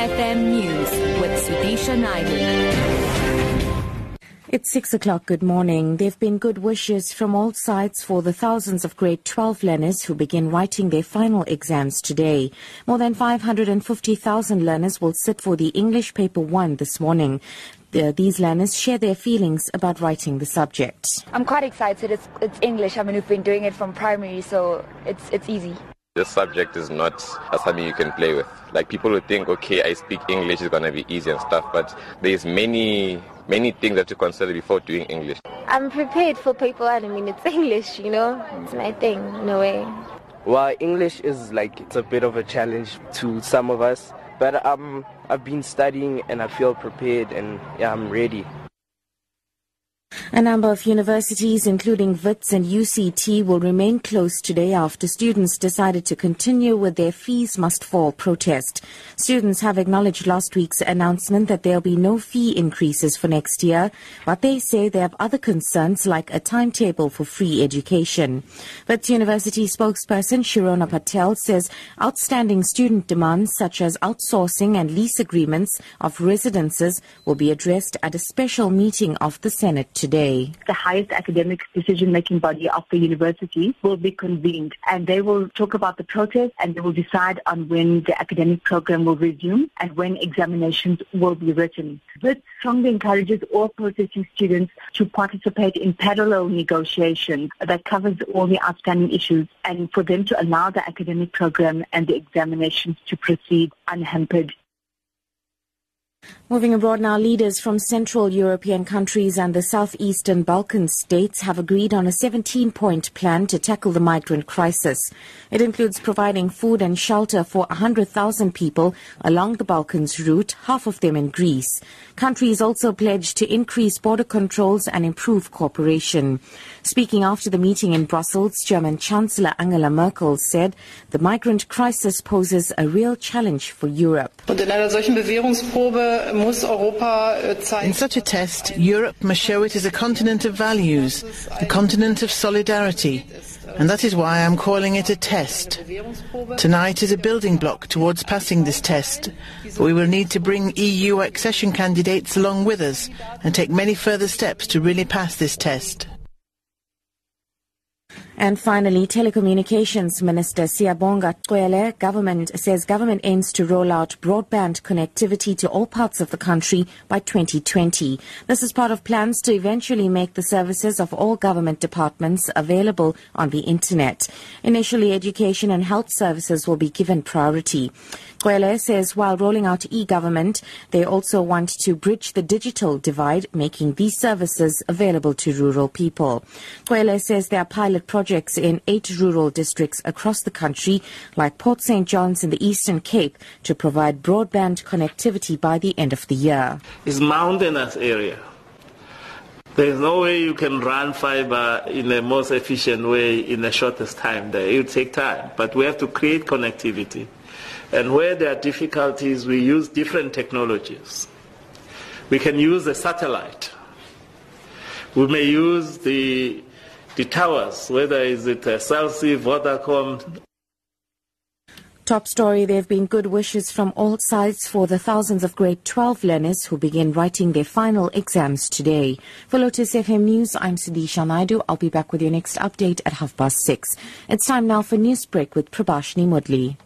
FM News with Sudisha Naidu. It's six o'clock. Good morning. There have been good wishes from all sides for the thousands of grade 12 learners who begin writing their final exams today. More than 550,000 learners will sit for the English paper one this morning. The, these learners share their feelings about writing the subject. I'm quite excited. It's, it's English. I mean, we've been doing it from primary, so it's, it's easy. This subject is not something you can play with. Like people would think, okay, I speak English, it's gonna be easy and stuff, but there's many, many things that you consider before doing English. I'm prepared for paper one. I mean, it's English, you know, it's my thing in a way. Well, English is like it's a bit of a challenge to some of us, but um, I've been studying and I feel prepared and yeah, I'm ready. A number of universities, including WITS and UCT, will remain closed today after students decided to continue with their fees must fall protest. Students have acknowledged last week's announcement that there will be no fee increases for next year, but they say they have other concerns like a timetable for free education. WITS University spokesperson Shirona Patel says outstanding student demands such as outsourcing and lease agreements of residences will be addressed at a special meeting of the Senate today. The highest academic decision-making body of the university will be convened and they will talk about the protest and they will decide on when the academic program will resume and when examinations will be written. This strongly encourages all protesting students to participate in parallel negotiations that covers all the outstanding issues and for them to allow the academic program and the examinations to proceed unhampered Moving abroad now, leaders from Central European countries and the Southeastern Balkan states have agreed on a 17 point plan to tackle the migrant crisis. It includes providing food and shelter for 100,000 people along the Balkans route, half of them in Greece. Countries also pledged to increase border controls and improve cooperation. Speaking after the meeting in Brussels, German Chancellor Angela Merkel said the migrant crisis poses a real challenge for Europe. Äh, In such a test, Europe must show it is a continent of values, a continent of solidarity. And that is why I'm calling it a test. Tonight is a building block towards passing this test. But we will need to bring EU accession candidates along with us and take many further steps to really pass this test. And finally, Telecommunications Minister Siyabonga Cwele government says government aims to roll out broadband connectivity to all parts of the country by 2020. This is part of plans to eventually make the services of all government departments available on the internet. Initially, education and health services will be given priority. Cwele says while rolling out e-government, they also want to bridge the digital divide, making these services available to rural people. Cwele says there are pilot projects in eight rural districts across the country, like Port St. John's in the Eastern Cape, to provide broadband connectivity by the end of the year. It's mountainous area. There is no way you can run fiber in the most efficient way in the shortest time. It will take time, but we have to create connectivity. And where there are difficulties, we use different technologies. We can use a satellite. We may use the, the towers, whether is it a Cell C, Vodacom. Top story, there have been good wishes from all sides for the thousands of grade 12 learners who begin writing their final exams today. For Lotus FM News, I'm Sudisha Naidu. I'll be back with your next update at half past six. It's time now for Newsbreak with Prabashni Mudli.